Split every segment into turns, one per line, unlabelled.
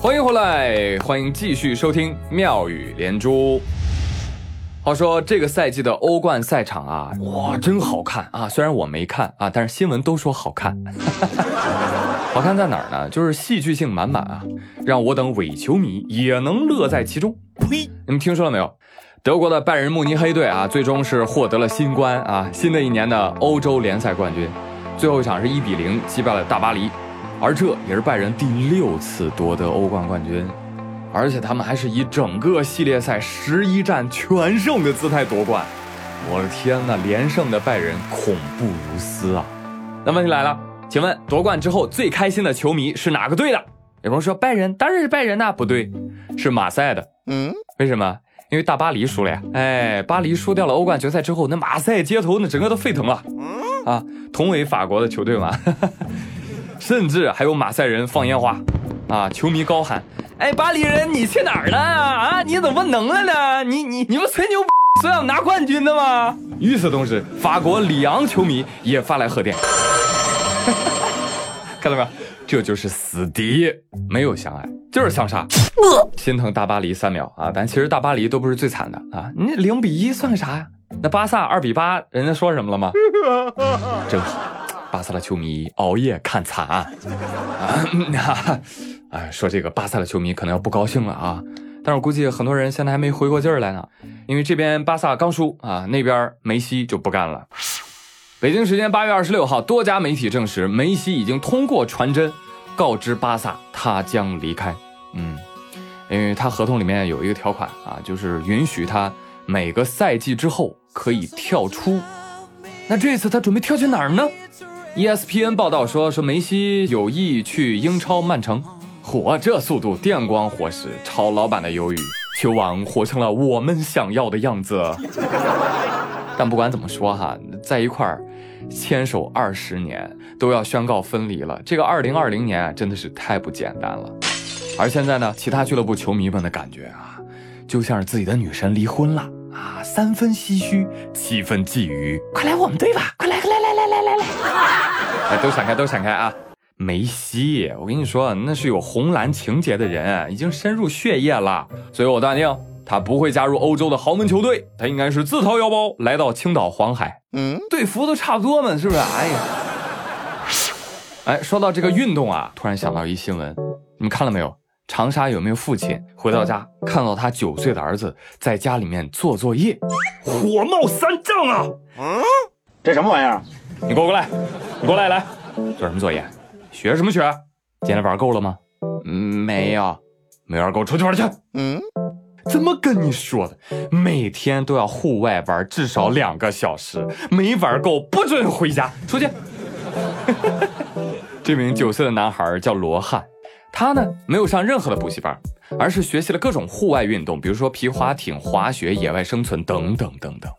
欢迎回来，欢迎继续收听妙语连珠。话说这个赛季的欧冠赛场啊，哇，真好看啊！虽然我没看啊，但是新闻都说好看。好看在哪儿呢？就是戏剧性满满啊，让我等伪球迷也能乐在其中。呸！你们听说了没有？德国的拜仁慕尼黑队啊，最终是获得了新冠啊，新的一年的欧洲联赛冠军。最后一场是一比零击败了大巴黎，而这也是拜仁第六次夺得欧冠冠军。而且他们还是以整个系列赛十一战全胜的姿态夺冠，我的天呐，连胜的拜仁恐怖如斯啊！那问题来了，请问夺冠之后最开心的球迷是哪个队的？有朋友说拜仁，当然是拜仁呐，不对，是马赛的。嗯，为什么？因为大巴黎输了呀。哎，巴黎输掉了欧冠决赛之后，那马赛街头那整个都沸腾了啊！同为法国的球队嘛，甚至还有马赛人放烟花啊，球迷高喊。哎，巴黎人，你去哪儿了啊？你怎么能了呢？你你你们吹牛说要拿冠军的吗？与此同时，法国里昂球迷也发来贺电，看到没有？这就是死敌，没有相爱，就是相杀。心疼大巴黎三秒啊！但其实大巴黎都不是最惨的啊！你零比一算个啥呀？那巴萨二比八，人家说什么了吗？真好，巴萨的球迷熬夜看惨案啊！哎，说这个巴萨的球迷可能要不高兴了啊，但是我估计很多人现在还没回过劲儿来呢，因为这边巴萨刚输啊，那边梅西就不干了。北京时间八月二十六号，多家媒体证实，梅西已经通过传真告知巴萨他将离开。嗯，因为他合同里面有一个条款啊，就是允许他每个赛季之后可以跳出。那这次他准备跳去哪儿呢？ESPN 报道说，说梅西有意去英超曼城。嚯，这速度，电光火石，超老板的鱿鱼，球王活成了我们想要的样子。但不管怎么说哈，在一块儿牵手二十年，都要宣告分离了，这个二零二零年真的是太不简单了。而现在呢，其他俱乐部球迷们的感觉啊，就像是自己的女神离婚了啊，三分唏嘘，七分觊觎。快来我们队吧，快来，快来，来来来来来，哎，都闪开，都闪开啊！梅西，我跟你说，那是有红蓝情节的人，已经深入血液了，所以我断定他不会加入欧洲的豪门球队，他应该是自掏腰包来到青岛黄海，嗯，队服都差不多嘛，是不是？哎呀，哎，说到这个运动啊，突然想到一新闻，你们看了没有？长沙有没有父亲回到家看到他九岁的儿子在家里面做作业，火冒三丈啊？
嗯，这什么玩意儿？
你给我过来，你过来，来做什么作业？学什么学？今天玩够了吗？嗯，没有，没玩够，出去玩去。嗯，怎么跟你说的？每天都要户外玩至少两个小时，没玩够不准回家，出去。这名九岁的男孩叫罗汉，他呢没有上任何的补习班，而是学习了各种户外运动，比如说皮划艇、滑雪、野外生存等等等等。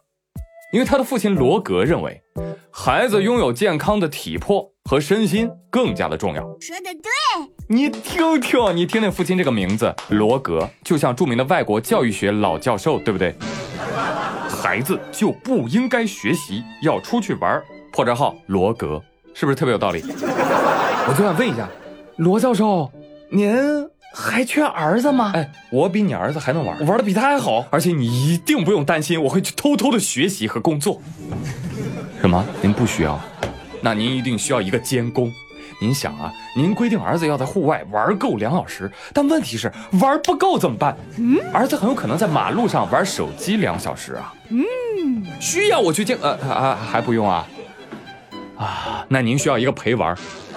因为他的父亲罗格认为，孩子拥有健康的体魄和身心更加的重要。
说的对，
你听听，你听听父亲这个名字罗格，就像著名的外国教育学老教授，对不对？孩子就不应该学习，要出去玩。破折号罗格，是不是特别有道理？我就想问一下，罗教授，您？还缺儿子吗？哎，我比你儿子还能玩，玩的比他还好，而且你一定不用担心，我会去偷偷的学习和工作。什么？您不需要？那您一定需要一个监工。您想啊，您规定儿子要在户外玩够两小时，但问题是玩不够怎么办？嗯，儿子很有可能在马路上玩手机两小时啊。嗯，需要我去监？呃啊，还不用啊。啊，那您需要一个陪玩。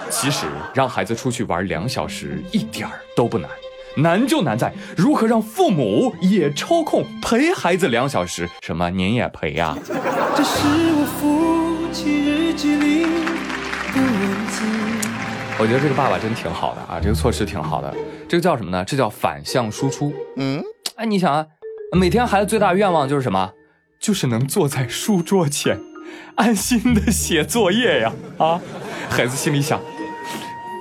其实让孩子出去玩两小时一点儿都不难，难就难在如何让父母也抽空陪孩子两小时。什么？您也陪呀？这是我父亲日记里的文字。我觉得这个爸爸真挺好的啊，这个措施挺好的。这个叫什么呢？这叫反向输出。嗯，哎，你想啊，每天孩子最大愿望就是什么？就是能坐在书桌前，安心的写作业呀。啊，孩子心里想。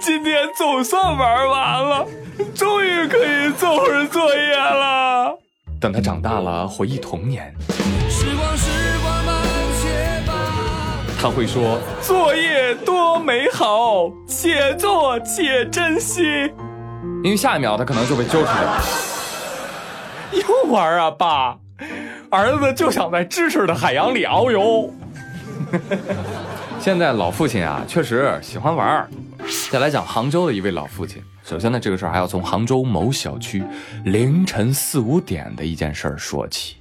今天总算玩完了，终于可以做会儿作业了。等他长大了，回忆童年，他会说：“作业多美好，且做且珍惜。”因为下一秒他可能就被揪出来了。又玩啊，爸！儿子就想在知识的海洋里遨游。现在老父亲啊，确实喜欢玩儿。再来讲杭州的一位老父亲。首先呢，这个事儿还要从杭州某小区凌晨四五点的一件事儿说起。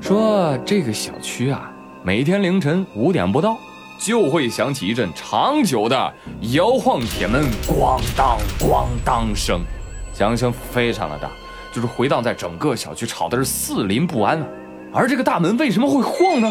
说这个小区啊，每天凌晨五点不到，就会响起一阵长久的摇晃铁门咣当咣当声，响声非常的大，就是回荡在整个小区，吵的是四邻不安啊。而这个大门为什么会晃呢？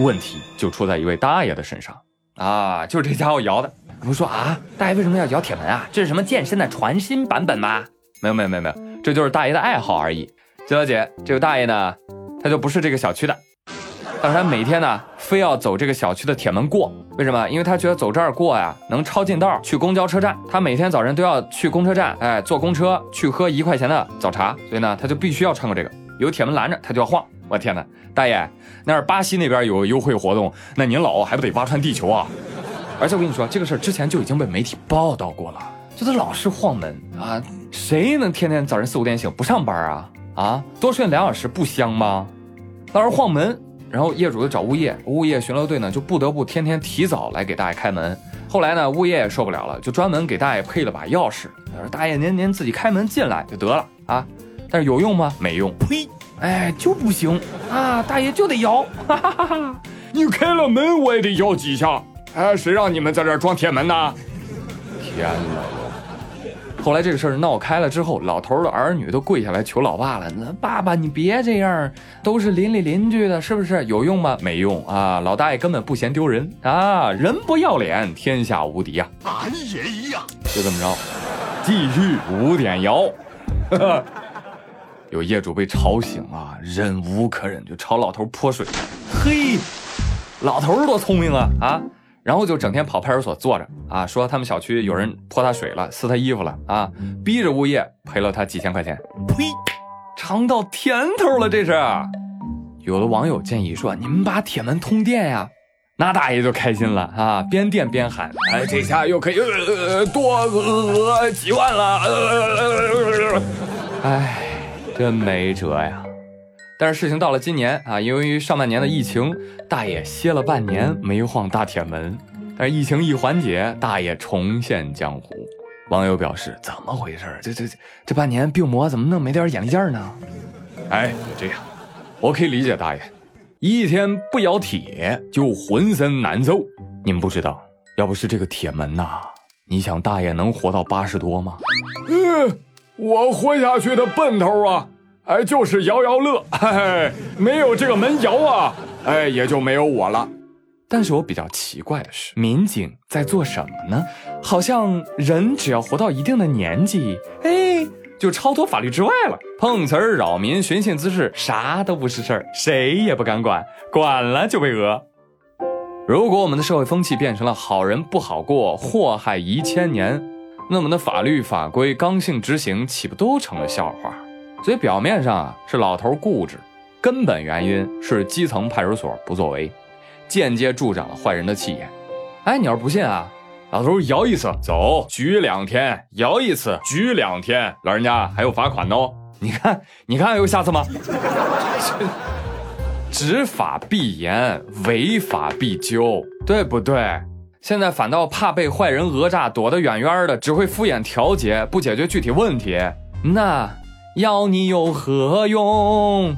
问题就出在一位大爷的身上啊，就是这家伙摇的。我说啊，大爷为什么要摇铁门啊？这是什么健身的全新版本吗？没有没有没有没有，这就是大爷的爱好而已。金小姐，这个大爷呢，他就不是这个小区的，但是他每天呢，非要走这个小区的铁门过。为什么？因为他觉得走这儿过呀，能抄近道去公交车站。他每天早晨都要去公车站，哎，坐公车去喝一块钱的早茶，所以呢，他就必须要穿过这个。有铁门拦着，他就要晃。我天哪，大爷，那是巴西那边有优惠活动，那您老还不得挖穿地球啊？而且我跟你说，这个事儿之前就已经被媒体报道过了，就他老是晃门啊，谁能天天早晨四五点醒不上班啊？啊，多睡两小时不香吗？老是晃门，然后业主就找物业，物业巡逻队呢就不得不天天提早来给大爷开门。后来呢，物业也受不了了，就专门给大爷配了把钥匙，他说：“大爷您您自己开门进来就得了啊。”但是有用吗？没用，呸！哎，就不行啊！大爷就得摇，哈哈哈哈！你开了门，我也得摇几下。哎，谁让你们在这装铁门呢？天哪！后来这个事儿闹开了之后，老头的儿女都跪下来求老爸了：“那爸爸，你别这样，都是邻里邻居的，是不是有用吗？没用啊！老大爷根本不嫌丢人啊！人不要脸，天下无敌呀！俺也一样。就这么着，继续五点摇。有业主被吵醒啊，忍无可忍，就朝老头泼水。嘿，老头多聪明啊啊！然后就整天跑派出所坐着啊，说他们小区有人泼他水了，撕他衣服了啊，逼着物业赔了他几千块钱。呸，尝到甜头了这是。有的网友建议说，你们把铁门通电呀，那大爷就开心了啊，边电边喊，哎，这下又可以多呃几万了。哎。真没辙呀！但是事情到了今年啊，由于上半年的疫情，大爷歇了半年没晃大铁门。但是疫情一缓解，大爷重现江湖。网友表示：怎么回事？这这这半年病魔怎么弄没点眼力劲儿呢？哎，这样，我可以理解大爷，一天不摇铁就浑身难受。你们不知道，要不是这个铁门呐，你想大爷能活到八十多吗？嗯。我活下去的奔头啊，哎，就是摇摇乐，嘿嘿，没有这个门摇啊，哎，也就没有我了。但是我比较奇怪的是，民警在做什么呢？好像人只要活到一定的年纪，哎，就超脱法律之外了。碰瓷儿、扰民、寻衅滋事，啥都不是事儿，谁也不敢管，管了就被讹。如果我们的社会风气变成了好人不好过，祸害一千年。那么的法律法规刚性执行，岂不都成了笑话？所以表面上啊是老头固执，根本原因是基层派出所不作为，间接助长了坏人的气焰。哎，你要是不信啊，老头摇一次走，拘两天；摇一次拘两天，老人家还有罚款哦。你看，你看有下次吗？执法必严，违法必究，对不对？现在反倒怕被坏人讹诈，躲得远远的，只会敷衍调解，不解决具体问题。那要你有何用？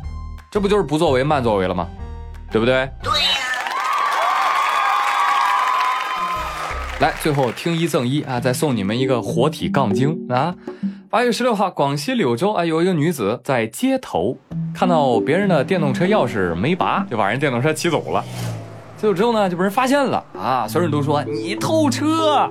这不就是不作为、慢作为了吗？对不对？对呀。来，最后听一赠一啊，再送你们一个活体杠精啊！八月十六号，广西柳州啊，有一个女子在街头看到别人的电动车钥匙没拔，就把人电动车骑走了。走之后呢，就被人发现了啊！所有人都说你偷车，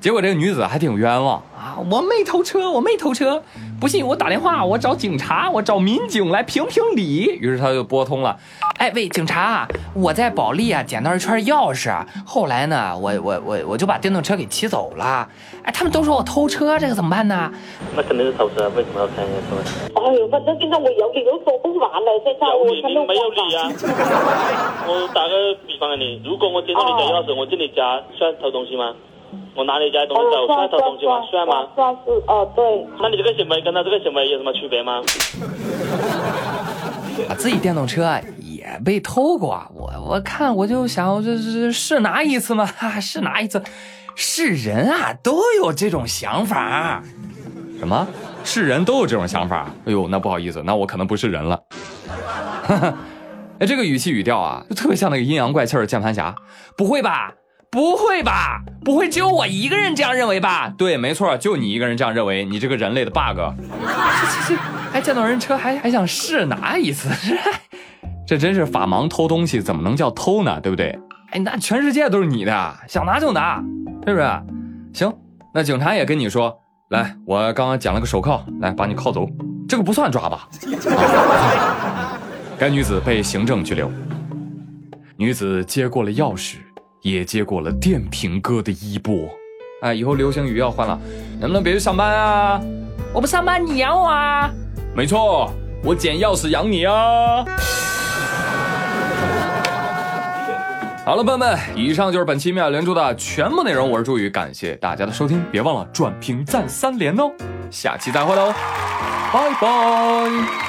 结果这个女子还挺冤枉啊！我没偷车，我没偷车，不信我打电话，我找警察，我找民警来评评理。于是他就拨通了。哎喂，警察，我在保利啊捡到一圈钥匙，后来呢，我我我我就把电动车给骑走了。哎，他们都说我偷车，这个怎么办呢？
那肯定是偷车，为什么要开车？
哎呦，反正现在我有理都说不完了，现在我
没有没有理啊！我打个比方给，你如果我捡到你的钥匙，我进你家算偷东西吗？我拿你家东西走，算偷东西吗？算吗？
算是哦，对。
那你这个行为跟他这个行为有什么区别吗？
啊，自己电动车也被偷过，我我看我就想，这这是拿一次吗？哈，是拿一次？是人啊，都有这种想法。什么？是人都有这种想法？哎呦，那不好意思，那我可能不是人了。哎，这个语气语调啊，就特别像那个阴阳怪气的键盘侠。不会吧？不会吧？不会只有我一个人这样认为吧？对，没错，就你一个人这样认为。你这个人类的 bug。这这这，还见到人车还还想试拿一次？这真是法盲偷东西，怎么能叫偷呢？对不对？哎，那全世界都是你的，想拿就拿，是不是？行，那警察也跟你说，来，我刚刚捡了个手铐，来把你铐走，这个不算抓吧？该女子被行政拘留。女子接过了钥匙。也接过了电瓶哥的衣钵，哎，以后流星雨要换了，能不能别去上班啊？我不上班，你养我啊？没错，我捡钥匙养你啊！好了，朋友们，以上就是本期妙连珠的全部内容，我是朱宇，感谢大家的收听，别忘了转评赞三连哦，下期再会喽，拜拜。